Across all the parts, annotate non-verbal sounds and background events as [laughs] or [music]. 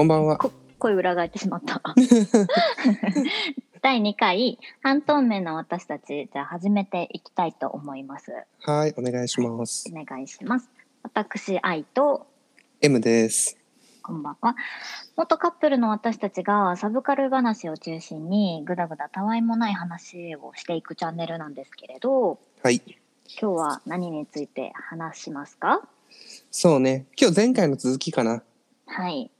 こんばんは。こ声裏返ってしまった。[laughs] 第2回、半透明の私たち、じゃあ始めていきたいと思います。はい、お願いします。お願いします。私、愛と、M です。こんばんは。元カップルの私たちがサブカル話を中心にぐだぐだたわいもない話をしていくチャンネルなんですけれど、はい。今日は何について話しますか？そうね。今日前回の続きかな。はい。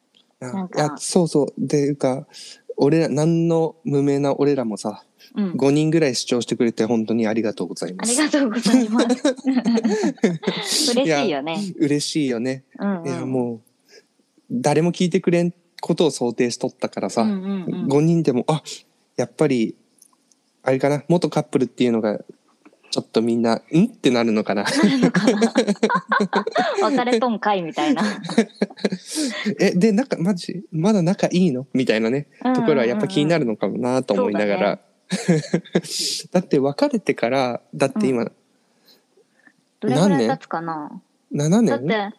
あなそうそう。でいうか、俺ら、何の無名な俺らもさ、うん。5人ぐらい視聴してくれて本当にありがとうございます。ありがとうございます。[laughs] 嬉しいよね。嬉しいよね。うん、うん。いや、もう、誰も聞いてくれんことを想定しとったからさ、うんうんうん5人でも、あ、やっぱり、あれかな、元カップルっていうのが、ちょっとみんな、ん？ってなるのかな？なるのかな？[laughs] 別れとんかいみたいな。[laughs] え、で、なんか、マジ、まだ仲いいの？みたいなね、ところはやっぱ気になるのかもなと思いながら。[laughs] だって別れてから、だって今、どれぐらい経つかな？7だっ年て、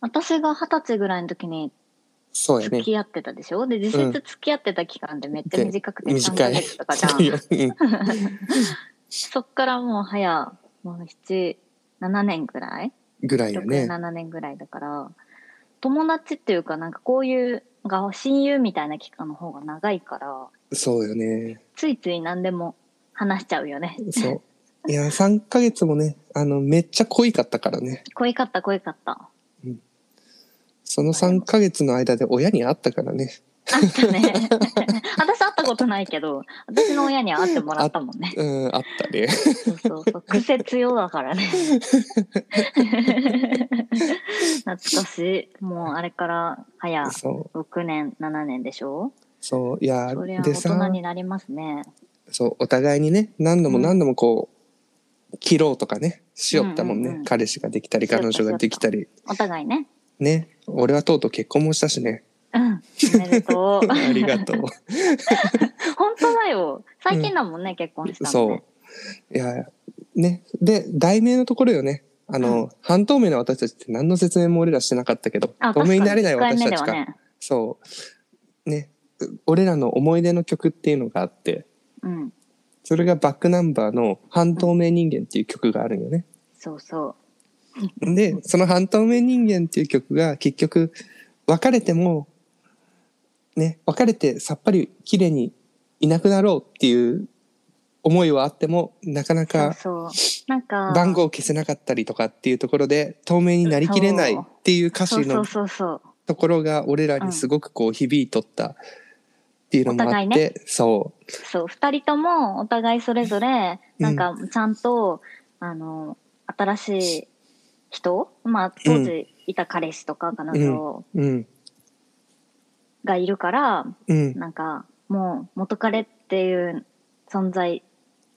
私が二十歳ぐらいの時にそうやね。付き合ってたでしょ、で、実質付き合ってた期間ってめっちゃ短くて3短いとかじゃん。そっからもう早、もう7、7年ぐらい？ぐらいよ ?6、ね。7年ぐらいだから、友達っていうかなんかこういう、が親友みたいな期間の方が長いから、そうよね。ついつい何でも話しちゃうよね。そう。[laughs] いや、3ヶ月もね、あの、めっちゃ濃いかったからね。濃いかった濃いかった。その3ヶ月の間で親に会ったからね。あったね。[laughs] ったことないけど、私の親には会ってもらったもんね。うん、会ったね。そうそうそう。癖強だからね。懐かしい。もうあれから早そう、6年、7年でしょ？そう。いやそりゃ、で大人さ、になりますね。そう、お互いにね、何度も何度もこう、切ろうとかね、しよったもんね。うんうんうん彼氏ができたり、彼女ができたり。お互いね。ね。俺はとうとう結婚もしたしね。うん。おめでとう。[laughs] ありがとう。[laughs] 本当だよ。最近だもんね、結婚したのそねう。。いや、ね。で、題名のところよね。あの、うん半透明な私たちって何の説明も俺らしてなかったけど、あ、透明になれない私たちか。ね。そう。ね。俺らの思い出の曲っていうのがあって、うん。それがバックナンバーの半透明人間っていう曲があるんよね。そうそで、その半透明人間っていう曲が結局、別れても、ね、別れてさっぱり綺麗にいなくなろうっていう思いはあっても、なかなう。そう。か番号を消せなかったりとかっていうところで、透明になりきれないっていう歌詞のそうそうそうそう。ところが俺らにすごくこう響いとったっていうのもあって、お互いそそう、二人ともお互いそれぞれ、なんかちゃんと、あの、新しい人、まあ当時いた彼氏とか彼女う、うん、がいるから、うん、なんかもう元彼っていう存在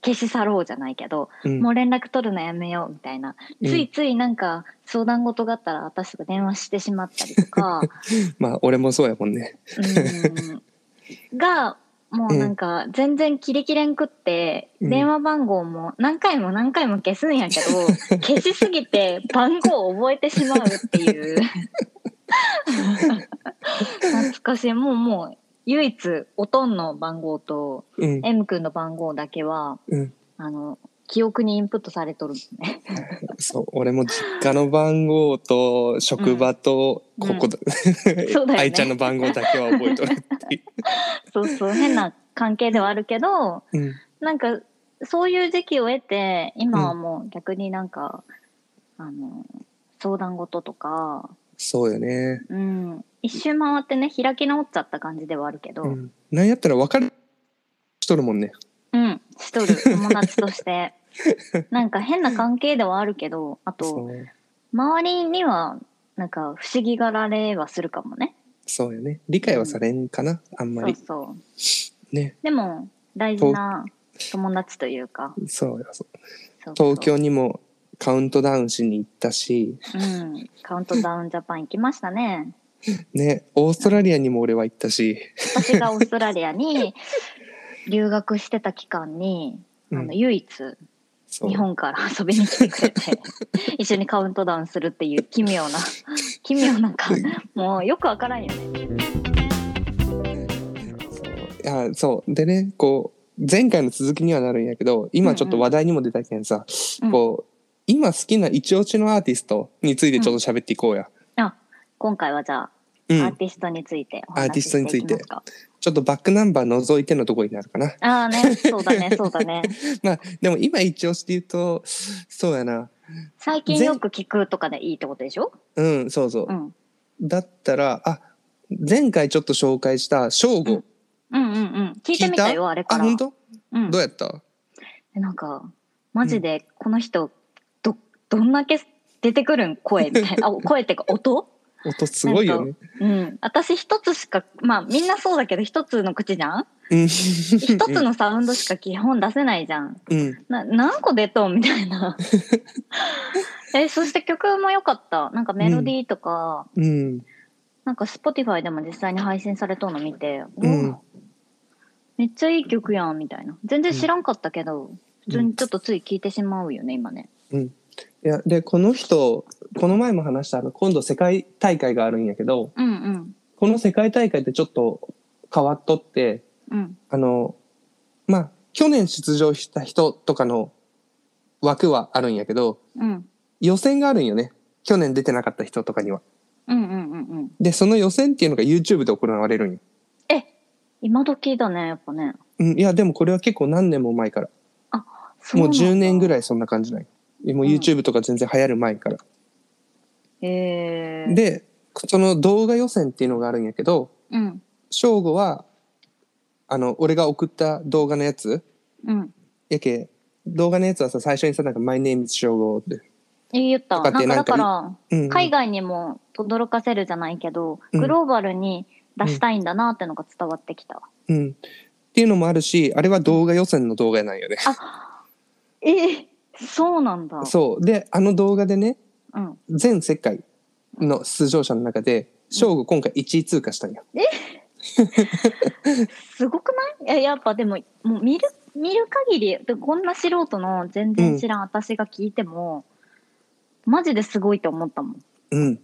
消し去ろうじゃないけど、うん。もう連絡取るのやめようみたいな、うん。ついついなんか相談事があったら私とか電話してしまったりとか、[laughs] まあ俺もそうやもんね。うん。がもうなんか全然切り切れんくって、うん。電話番号も何回も何回も消すんやけど消しすぎて番号を覚えてしまうっていう懐かしい。もうもう唯一おとんの番号とうん、M 君の番号だけはうん。あの記憶にインプットされとるのね。そう、俺も実家の番号と職場とここだ、愛ちゃんの番号だけは覚えとるってい [laughs] そうそう変な関係ではあるけどう。うん、なんかそういう時期を得て今はもう逆になんか、あの相談事とか、そうよね。うん、一周回ってね開き直っちゃった感じではあるけど、う。うんなんやったら別れしとるもんね。しとる友達として [laughs] なんか変な関係ではあるけどあそとう。周りにはなんか不思議がられはするかもねそうよね。理解はされんかな、あんまり。そうそうね。でも大事な友達というかそうよ。そう東京にもカウントダウンしに行ったし、うん、カウントダウンジャパン行きましたね。ね、オーストラリアにも俺は行ったし、私がオーストラリアに [laughs] 留学してた期間に、あうん。の唯一日本から遊びに来てくれて [laughs] 一緒にカウントダウンするっていう奇妙な [laughs] 奇妙なかもうよくわからんよね。いやそう。でねこう前回の続きにはなるんやけど今ちょっと話題にも出たけんさ、うん。こう今好きな一押しのアーティストについてちょっと喋っていこうや。あ、今回はじゃあ、うんアーティストについておアーティストについていきますか。ちょっとバックナンバー除いてのところになるかな。ああね、そうだね、[laughs] そうだね。まあでも今一押しって言うとそうやな最近よく聞くとかでいいってことでしょ？うんそうそう、うん。だったらあ前回ちょっと紹介した正吾、うんうんうん。聞いてみたよ、あれから。あ本当、うんどうやった？えなんか、マジでこの人、ど、どんだけ出てくるん声みたいな。あ、[laughs] 声ってか音？音すごいよね。うん。私一つしか、まあみんなそうだけど一つの口じゃん？うん一つのサウンドしか基本出せないじゃん。うんな何個出とんみたいな。[laughs] え、そして曲も良かった。なんかメロディーとか、うんなんか Spotify でも実際に配信されとんの見て、うんおめっちゃいい曲やんみたいな。全然知らんかったけど、普通にちょっとつい聞いてしまうよね、今ね。うんいやでこの人この前も話したあの今度世界大会があるんやけどうんうん。この世界大会ってちょっと変わっとってうん。あのまあ去年出場した人とかの枠はあるんやけどうん。予選があるんよね去年出てなかった人とかには。うんうんうんうん。でその予選っていうのが YouTube で行われるんよ。え、今時だね、やっぱね。うん、いやでもこれは結構何年も前からもう10年ぐらい。いそんな感じないもううん YouTube とか全然流行る前から。へえ。、でその動画予選っていうのがあるんやけどうん。正吾はあの俺が送った動画のやつうん。やけ動画のやつはさ最初にさなんか「My name is 正吾」って、え、言った。なんかだかから、うんうん海外にも轟かせるじゃないけど、うんグローバルに出したいんだなってのが伝わってきた。うん、っていうのもあるしあれは動画予選の動画なんよね。えーそうなんだ。そうであの動画でねうん。全世界の出場者の中で正吾今回1位通過したんよ。[laughs] すごくない？えやっぱでももう見る見る限りでこんな素人の全然知らん私が聞いても、マジですごいと思ったもん。うん。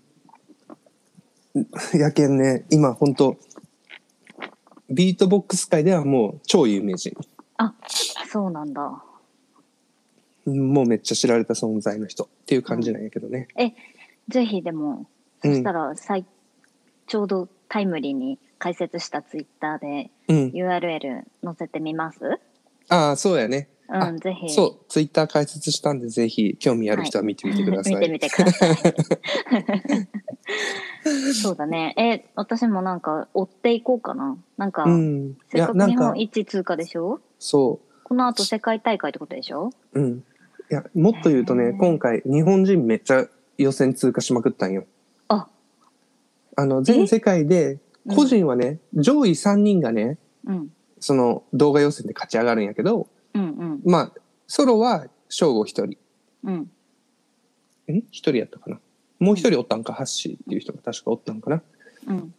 やけんね今本当ビートボックス界ではもう超有名人。あそうなんだ。もうめっちゃ知られた存在の人っていう感じなんやけどね。ぜひでもうんそしたらさいちょうどタイムリーに解説したツイッターでうん。URL 載せてみます？ああ、そうやね。うあんぜひそう、ツイッター開設したんで、ぜひ興味ある人は見てみてください。見てみてください。[laughs] そうだね。え、私もなんか追っていこうかな。なんか、うん。せっかくなんか日本、一通過でしょ？そこの後世界大会ってことでしょ？う。うん。いや、もっと言うとね今回、日本人めっちゃ予選通過しまくったんよ。あ、あの、全世界で、個人はね、上位3人がね、うん。その動画予選で勝ち上がるんやけど、うんうん。まあ、ソロは正吾一人。うん。ん一人やったかな？もう一人おったんか、ハッシーっていう人が確かおったんかな？うん。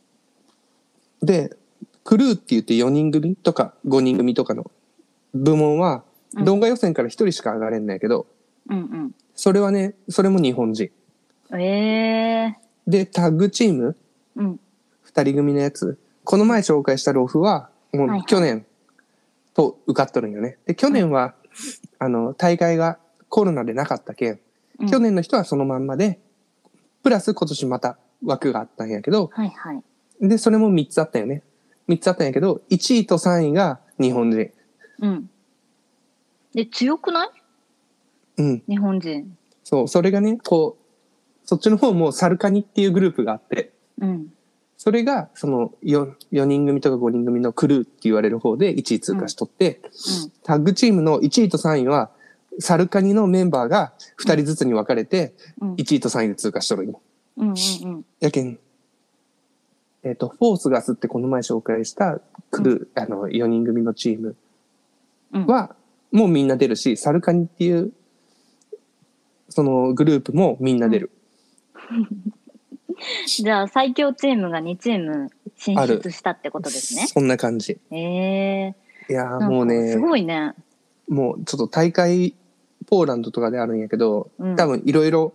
で、クルーって言って4人組とか5人組とかの部門は、うん動画予選から1人しか上がれんないけど、うんそれはね、それも日本人。うん。ええで、タッグチーム、ー。うん。2人組のやつ、この前紹介したロフは、もう去年と受かっとるんよね。で、去年は、あの、大会がコロナでなかったけん、うん去年の人はそのまんまで、プラス今年また枠があったんやけど、はいはい。で、それも3つあったよね。3つあったんやけど、1位と3位が日本人。うん。で、強くない？うん。日本人。そう、それがね、こう、そっちの方もサルカニっていうグループがあって、うん。それが、その4、4人組とか5人組のクルーって言われる方で1位通過しとって、タッグチームの1位と3位は、サルカニのメンバーが2人ずつに分かれて、うん。1位と3位で通過しとるんよ。うんうんうん。やけん、えっ、と、フォースガスってこの前紹介したクルー、あの、4人組のチームうん。は、もうみんな出るし、サルカニっていう、そのグループもみんな出る。[laughs] じゃあ最強チームが2チーム進出したってことですね。そんな感じ。ええいやーー。もうねす、ごいね。もうちょっと大会、ポーランドとかであるんやけど、うん多分いろいろ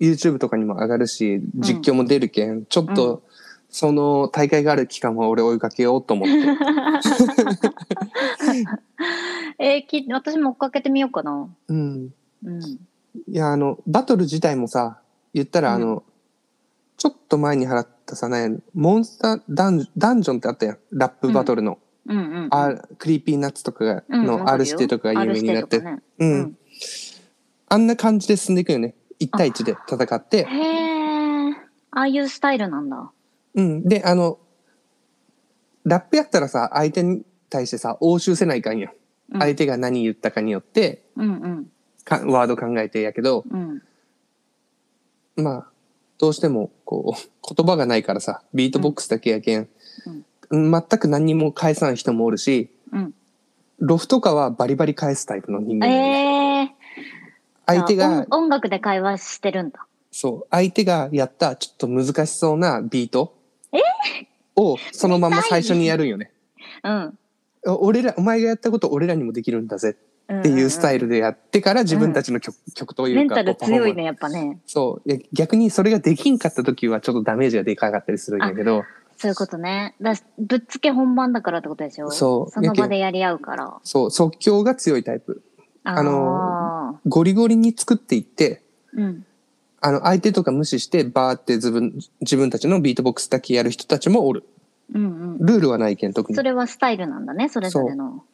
YouTube とかにも上がるし、実況も出るけん、ちょっとその大会がある期間は俺追いかけようと思って。[laughs] えーき私も追っかけてみようかな。うん。うん。いや、あの、バトル自体もさ、言ったら、あの、ちょっと前に払ったさ、ね、モンスターダンダンジョンってあったやん。ラップバトルの。うんうん、うん。あクリーピーナッツとかの R 指定とかが有名になって。ねう。うんん。あんな感じで進んでいくよね。1対1で戦って。へえ。ああいうスタイルなんだ。うん。で、あの、ラップやったらさ、相手に対してさ、応酬せないかんやん。うん相手が何言ったかによって、うんワード考えてやけど、うん。まあ、どうしても、こう、言葉がないからさ、ビートボックスだけやけん、全く何にも返さん人もおるし、うん。ロフとかはバリバリ返すタイプの人間え相手が音楽で会話してるんだ。そう、相手がやったちょっと難しそうなビートをそのまま最初にやるんよね。うん。俺ら、お前がやったこと俺らにもできるんだぜっていうスタイル。ルでやってから自分たちの曲,、曲というかメンタル強いね、やっぱね。そう逆にそれができんかった時はちょっとダメージがでかかったりするんやけどそういうことね。だぶっつけ本番だからってことでしょ？そうその場でやり合うから。そう即興が強いタイプあのゴリゴリに作っていってーうん。あの相手とか無視してバーって自分自分たちのビートボックスだけやる人たちもおるうんうん。ルールはないけん特にそれはスタイルなんだね、それぞれの。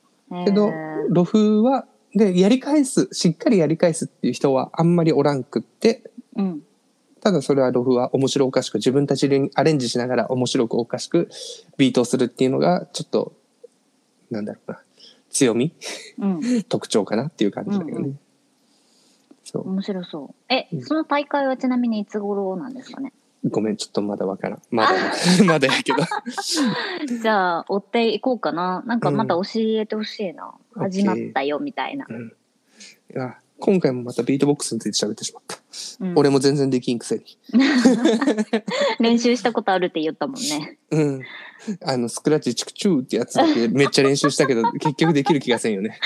けどへーロフはでやり返すしっかりやり返すっていう人はあんまりおらんくってうん。ただそれはロフは面白おかしく自分たちでアレンジしながら面白くおかしくビートをするっていうのがちょっとなんだろうな強み？うん。特徴かなっていう感じだよね。うんうそう面白そう。えう、んその大会はちなみにいつ頃なんですかね？ごめんちょっとまだわからん。まだ [laughs] まだやけど。じゃあ、追っていこうかな。なんかまた教えてほしいな。うん。始まったよ、みたいな。うん。いや今回もまたビートボックスについて喋ってしまった、うん。俺も全然できんくせに。[laughs] 練習したことあるって言ったもんね。うん。あのスクラッチチクチューってやつだけ [laughs] めっちゃ練習したけど結局できる気がせんよね。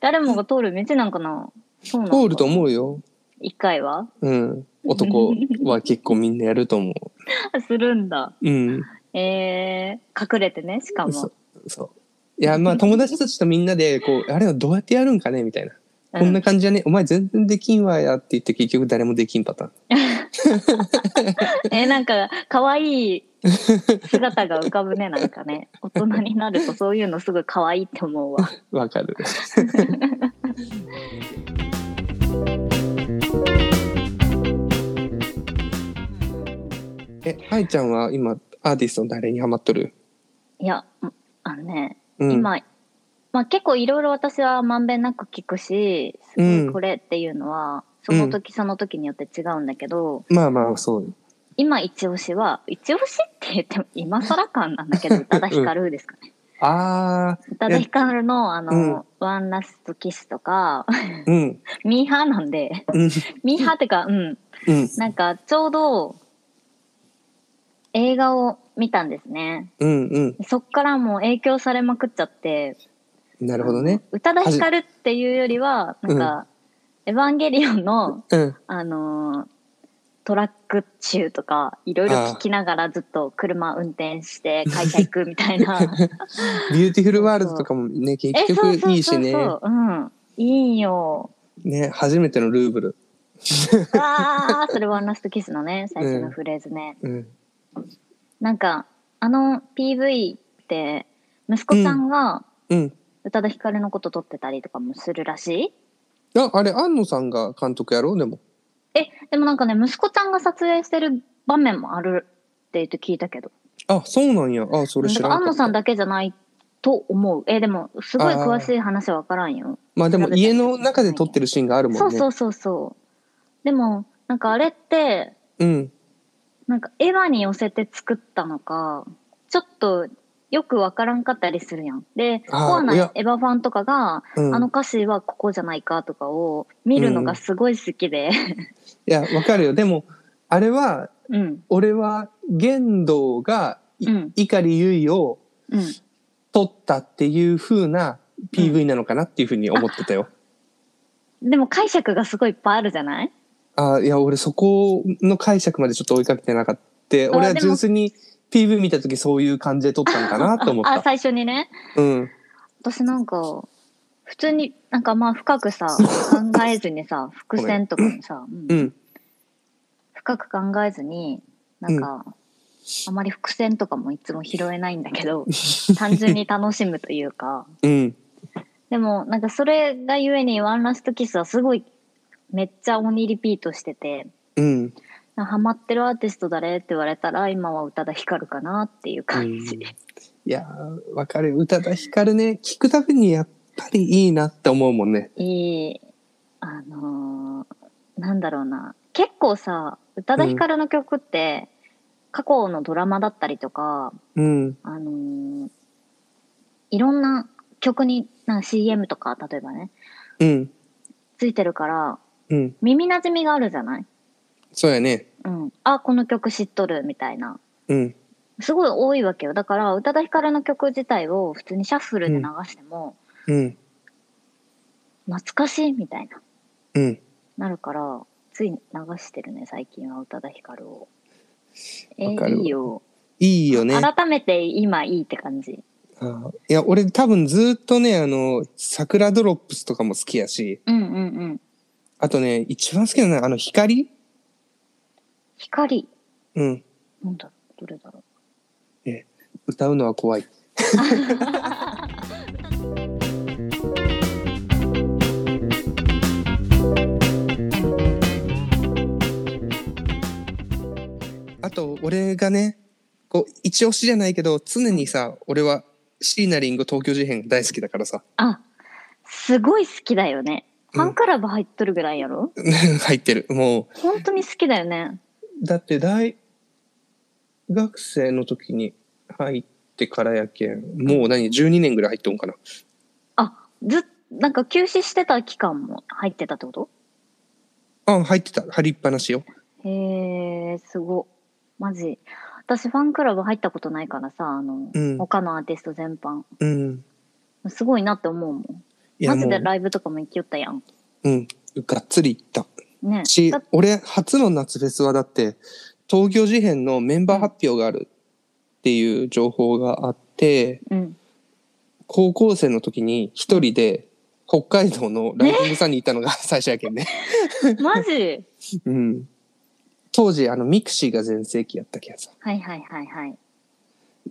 誰もが通る道なんかな？そうなんだ。通ると思うよ。一回は？うん男は結構みんなやると思 [laughs] するんだ。ううんえー、隠れてね、しかも。そうそういやまあ友達たちとみんなでこう [laughs] あれはどうやってやるんかねみたいな、こんな感じじゃねお前全然できんわやって言って結局誰もできんパターン [laughs] えーなんか、可愛い姿が浮かぶね、なんかね。大人になるとそういうのすごい可愛いって思うわ。わかるえ愛ちゃんは今アーティストの誰にハマっとる？いや、あのね、うん。今、まあ結構いろいろ私はまんべんなく聞くし、すごいこれっていうのは、その時その時によって違うんだけど、まあまあそう。今一押しは、一押しって言っても今更感なんだけど、[laughs] 宇多田ヒカルですかね。あ宇多田ヒカルのあの、うん。ワンラストキスとか、ーうん。ミーハーなんで、うん。ミーハーってか、うん、うん。なんかちょうど映画を見たんですね。うんうんそっからもう影響されまくっちゃって、なるほどね宇多田ヒカルっていうよりは、なんか、エヴァンゲリオンの、うんあのートラック中とか、いろいろ聞きながらずっと車運転して会社行くみたいな。[laughs] Beautiful World とかもね結局いいしねそうそう。うん。いいよ。ね初めてのルーブルああ、それワンラストキスのね、最初のフレーズね。うんなんか、あの PV って、息子さんがうん。宇多田ヒカルのこと撮ってたりとかもするらしい？ああれ安野さんが監督やろう？でも。え、でもなんかね、息子ちゃんが撮影してる場面もあるって言って聞いたけど。あそうなんや。あそれだから安野知らんかったさんだけじゃないと思う。え、でも、すごい詳しい話はわからんよ。まあでも家の中で撮ってるシーンがあるもんね。そうそうそうそう。でも、なんかあれって、うんなんかエヴァに寄せて作ったのか、ちょっとよくわからんかったりするやん。で、コアなエヴァファンとかが、うんあの歌詞はここじゃないかとかを見るのがすごい好きで。いやわかるよでもあれはうん。俺は玄道が碇結衣をうん。撮ったっていう風な PV なのかなっていう風に思ってたよ。でも解釈がすごいいっぱいあるじゃない？あいや俺そこの解釈までちょっと追いかけてなかっって俺は純粋に PV 見た時そういう感じで撮ったのかなと思っあた。最初にねうん。私なんか普通になんかまあ深くさ考えずにさ [laughs] 伏線とかもさ、うんうん。深く考えずになんか、あまり伏線とかもいつも拾えないんだけど [laughs] 単純に楽しむというかうん。でもなんかそれがゆえに「ワンラストキス」はすごいめっちゃ鬼リピートしててうん。ハマってるアーティスト誰？って言われたら今は宇多田ヒカルかなっていう感じ、うんいやー、わかる。宇多田ヒカルね、聞くたびにやっぱりいいなって思うもんね。いいあのーなんだろうな結構さ宇多田ヒカルの曲って、過去のドラマだったりとかうん。あのーいろんな曲になんか CM とか例えばねうん。ついてるからうん。耳なじみがあるじゃない？そうやね。うん、あこの曲知っとるみたいなうん。すごい多いわけよだから宇多田ヒカルの曲自体を普通にシャッフルで流しても、うん。懐かしいみたいなうん。なるからつい流してるね最近は宇多田ヒカルをえわかるいいよいいよね。改めて今いいって感じあーいや、俺多分ずっとね、あの、桜ドロップスとかも好きやし、うんうんうんあとね、一番好きなのはあの、光？光。うん。なんだどれだろう。歌うのは怖い。[laughs] あと、俺がね、こう、一押しじゃないけど、常にさ、俺は椎名林檎東京事変大好きだからさ、あすごい好きだよね。うんファンクラブ入っとるぐらいやろ、[laughs] 入ってる。も本当に好きだよね。う、だって大学生の時に入ってからやけん、もう何、12年ぐらい入っとんかな。あずなんか休止してた期間も入ってたってこと？あ、入ってた。入りっぱなしよ。へえすご。マジ。私ファンクラブ入ったことないからさあの、うん。他のアーティスト全般。うん。すごいなって思うもんマジでライブとかも行きよったやんうん。がっつり行った。ねしだ、俺、初の夏フェスはだって、東京事変のメンバー発表があるっていう情報があって、うん高校生の時に一人で北海道のライジングサンにいたのが最初やけんね。マジ？[laughs] うん。当時、あの、 mixi が全盛期やったけんさ。はいはいはいはい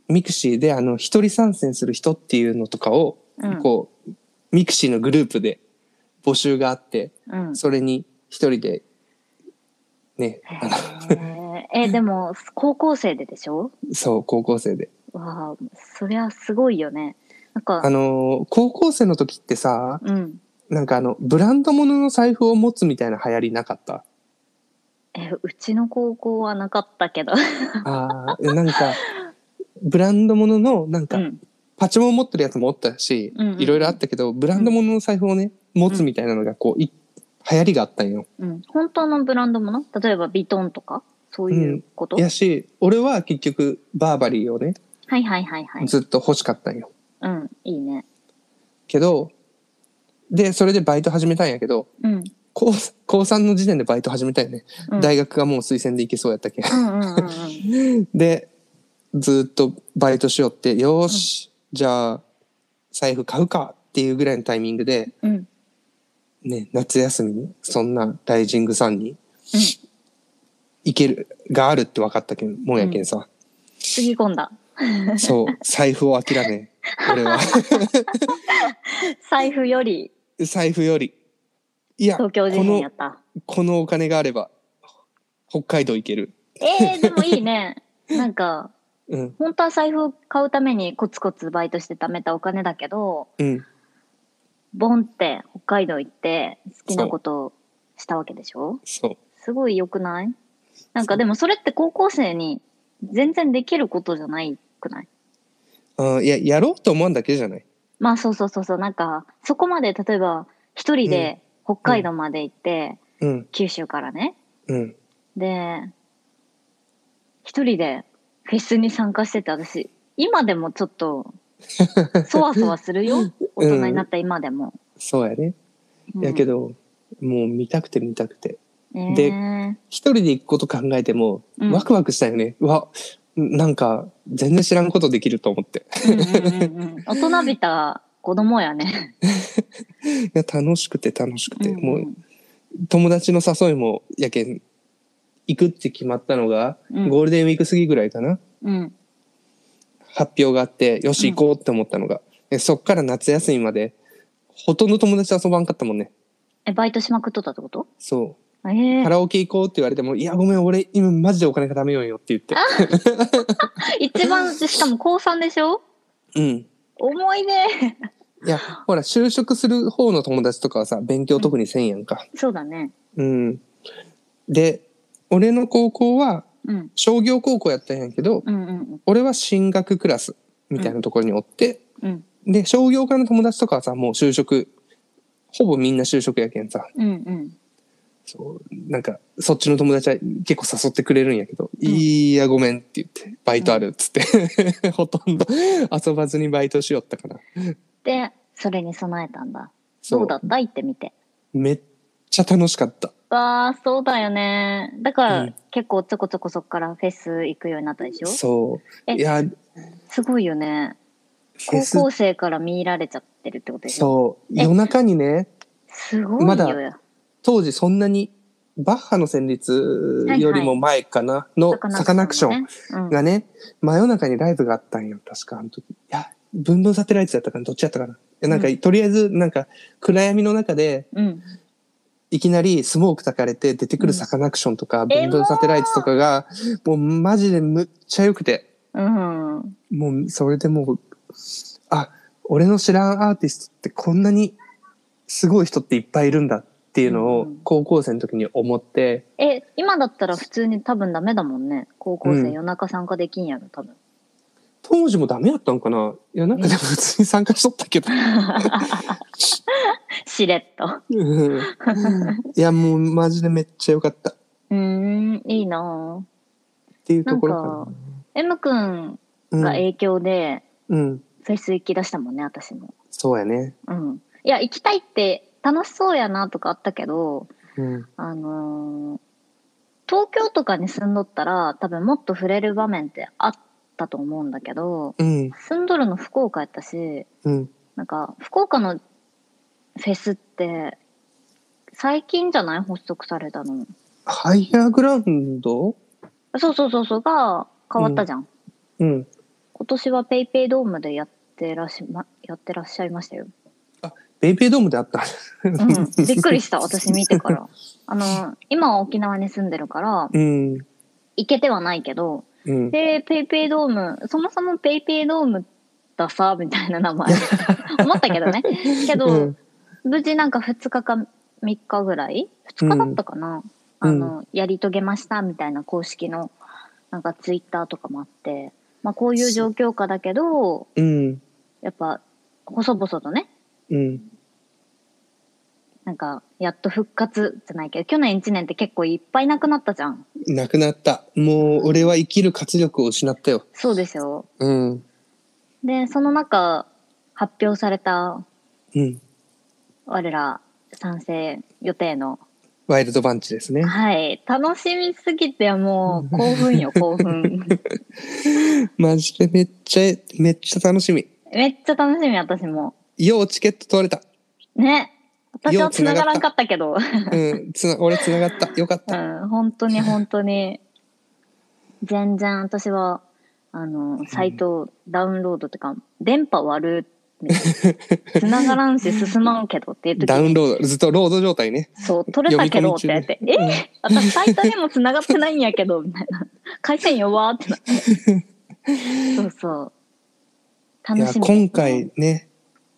mixi で、あの、一人参戦する人っていうのとかを、うんこう、 mixi のグループで募集があって、うん。それに一人で、ね、ええ [laughs] でも高校生ででしょ？そう、高校生で。わあそりゃすごいよね。なんかあのー高校生の時ってさ、うん。なんかあの、ブランド物の財布を持つみたいな流行りなかった？えうちの高校はなかったけど。ああ、なんか、ブランド物の、なんか、うんパチモン持ってるやつもおったし、うんうんうん。いろいろあったけど、ブランド物の財布をね、持つみたいなのが、こう、い流行りがあったんよ。うん、本当のブランドもの例えばビトンとか？そういうこと、やし、俺は結局、バーバリーをね、はいはいはいはい。ずっと欲しかったんよ。うん。いいね。けど、で、それでバイト始めたんやけど、うん。高高3の時点でバイト始めたよね。うん。大学がもう推薦で行けそうやったけん。うんうんうんうん。[laughs] で、ずっとバイトしよって、よーし、じゃあ、財布買うかっていうぐらいのタイミングで、うん。ね、夏休みに、そんなライジングさんに、行ける、があるって分かったけん、もんやけんさ。つぎ込んだ。そう、財布を諦め、[laughs] 俺は、財布より。財布より、いや、こ東京事変やのっ、た。このお金があれば、北海道行ける。えー、でもいいね。なんかうん、本当は財布を買うためにコツコツバイトして貯めたお金だけどうん、ボンって北海道行って好きなことをしたわけでしょ？そう。すごい良くない？なんかでもそれって高校生に全然できることじゃないくない？あいや、やろうと思うんだけじゃない？まあそうそうそうそう。なんかそこまで例えば一人で北海道まで行って、うん、九州からね。うん。で一人でフェスに参加してて私今でもちょっと [laughs] そわそわするよ大人になった今でも、そうやね。うんやけど、もう見たくて見たくて。でえー一人で行くこと考えても、うんワクワクしたよね。うわ、なんか、全然知らんことできると思って。うんうんうんうん大人びた子供やね。[laughs] いや楽しくて楽しくて、うんうんもう、友達の誘いも、やけん、行くって決まったのが、うんゴールデンウィーク過ぎぐらいかな。うん。発表があって、よし行こうって思ったのが。でそっから夏休みまで、ほとんど友達と遊ばんかったもんね。え、バイトしまくっとったってこと？そう。ええカラオケ行こうって言われても、いや、ごめん、俺、今マジでお金がダメよって言って。[laughs] [laughs] 一番、しかも高3でしょ？うん。重いね。いや、ほら、就職する方の友達とかはさ、勉強特にせんやんか。そうだね。うん。で、俺の高校はうん。商業高校やったんやけど、うんうん俺は進学クラスみたいなところにおって、うん。で、商業科の友達とかはさ、もう就職、ほぼみんな就職やけんさ、うんうん。そう、なんか、そっちの友達は結構誘ってくれるんやけど、んいや、ごめんって言って、バイトあるっつって、[laughs] ほとんど遊ばずにバイトしよったかな。で、それに備えたんだ。そうどうだった？行ってみて。めっちゃ楽しかった。わあ、そうだよね。だから、うん結構ちょこちょこそっからフェス行くようになったでしょ？そう。えいや、すごいよね。高校生から見入られちゃってるってことでしょ？そう。え夜中にね、すごいよ。まだ当時そんなに、バッハの旋律よりも前かな、のサカナクションンがね、真夜中にライブがあったんよ、確かあの時。いや、ブンブンサテライトだったかな、どっちやったかな？なんか、うんとりあえず、なんか、暗闇の中で、うん。うん。いきなりスモーク焚かれて出てくるサカナクションとか、ブえンブンサテライトとかが、もうマジでむっちゃ良くて、うん。もうそれでもう、あ、俺の知らんアーティストってこんなにすごい人っていっぱいいるんだっていうのをうん高校生の時に思って、え、今だったら普通に多分ダメだもんね。高校生、うん夜中参加できんやろ、多分。当時もダメやったのかな？いや、なんかでも普通に参加しとったけど。しれっと。うんいや、もうマジでめっちゃ良かったっうーん、いいなていうところかなんなか。M 君うんが影響で、うん。フェス行き出したもんね、私も。そうやね。うん。いや、行きたいって楽しそうやなとかあったけど、うん。あのー東京とかに住んどったら多分もっと触れる場面ってあったと思うんだけど、うん。住んどるの福岡やったし、うん。なんか福岡のフェスって最近じゃない？発足されたの。ハイヤーグラウンド？そうそうそうそうが変わったじゃん。うん。今年はペイペイドームでやってらっしゃ、ま、やってらっしゃいましたよ。ベイペイドームであった？うん、びっくりした私見てから。あの今は沖縄に住んでるからうん。行けてはないけどうん。でペイペイドームそもそもペイペイドームださみたいな名前。[laughs] 思ったけどね。けど、うん。無事なんか2日か3日ぐらい？2日だったかな、あのやり遂げましたみたいな公式のなんかツイッターとかもあって、まあ、こういう。状況下だけどうん。やっぱ細々とね。うん。なんかやっと復活じゃないけど去年1年って結構いっぱいなくなったじゃんなくなった。もう、俺は生きる活力を失ったよ。そうですようん。でその中発表されたうん。我ら賛成予定のワイルドバンチですね。はい楽しみすぎてもう [laughs] 興奮よ興奮 [laughs] マジでめっちゃ、めっちゃ楽しみ。めっちゃ楽しみ私もようチケット取れた。ね私は繋がらんかったけど。うん。つな、俺つながった。よかった。うん本当に本当に。全然私はあのサイトダウンロードってか電波悪い繋がらんし [laughs] 進まんけどっていう時に。ダウンロード、ずっとロード状態ね。そう取れたけどって言って「読み込み中え？私サイトにも繋がってないんやけど」みたいな「回線弱」ってなって。[laughs] そうそう。楽しみ今回ね、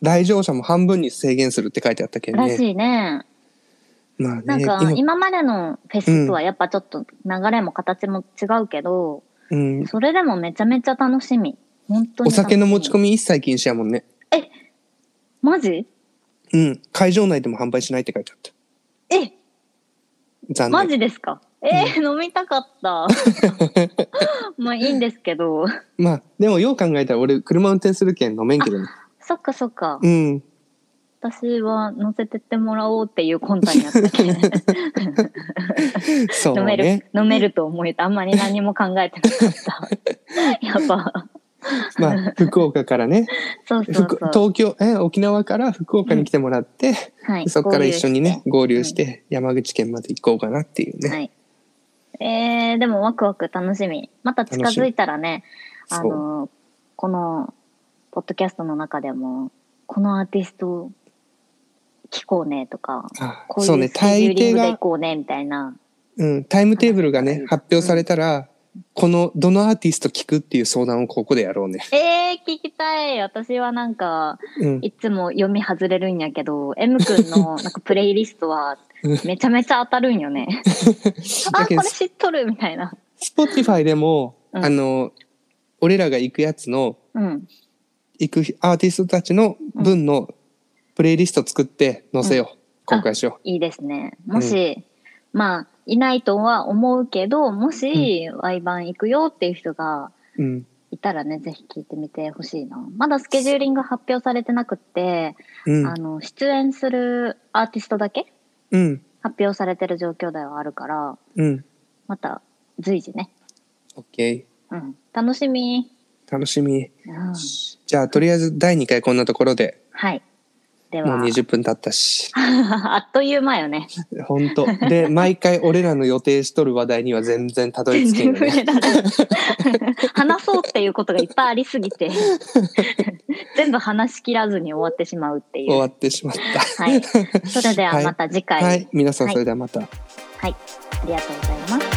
来場者も半分に制限するって書いてあったけどね。らしいねまあね、なんか今、今までのフェスとはやっぱちょっと流れも形も違うけど、うん。それでもめちゃめちゃ楽しみ本当にお酒の持ち込みみ一切禁止やもんね。マジ？うん。会場内でも販売しないって書いてあった。え？残念。マジですか？えー飲みたかった [laughs] まあいいんですけどまあ、でもよう考えたら俺車運転するけん飲めんけどね。そっかそっかうん。私は乗せてってもらおうっていう魂胆になったけ [laughs] そう飲める、ね。飲めると思えてあんまり何も考えてなかった。[laughs] やっぱ、まあ、福岡からね、[laughs] そうそう福そう。東京、え、沖縄から福岡に来てもらって、はい、そこから一緒にね、合流しうんて、山口県まで行こうかなっていうね。はい。えー、でもワクワク楽しみ。また近づいたらね、あの、この、ポッドキャストの中でも、このアーティスト聞こうねとか、あこうそうね、いうスケジューリングで行が、こうねみたいな。うん、タイムテーブルがねうん、発表されたら、この、どのアーティスト聞くっていう相談をここでやろうね。えー、聞きたい。私はなんか、うん。いつも読み外れるんやけど、M 君のなんかプレイリストはめちゃめちゃ当たるんよね。[laughs] あ、これ知っとるみたいな。Spotify でも、うんあの、俺らが行くやつの、うん。行くアーティストたちの分のプレイリスト作って載せよう。公開しよいいですね。もし、まあ、いないとは思うけど、もし、ワイバン行くよっていう人がう。うん。いたらね、ぜひ聞いてみてほしいな。まだスケジューリング発表されてなくって、うんあ。の、出演するアーティストだけうん。発表されてる状況ではあるから、うん。また随時ね。OK。うん。楽しみ。楽しみ。うん。じゃあ、とりあえず第2回こんなところで、はい。でもうは、20分経ったし。[laughs] あっという間よね。本当で、毎回俺らの予定しとる話題には全然たどり着けない [laughs] 話そうっていうことがいっぱいありすぎて [laughs] 全部話し切らずに終わってしまうっていう。終わってしまった。はい。それではまた次回。はい。皆さん、はいそれではまた。はい。ありがとうございます。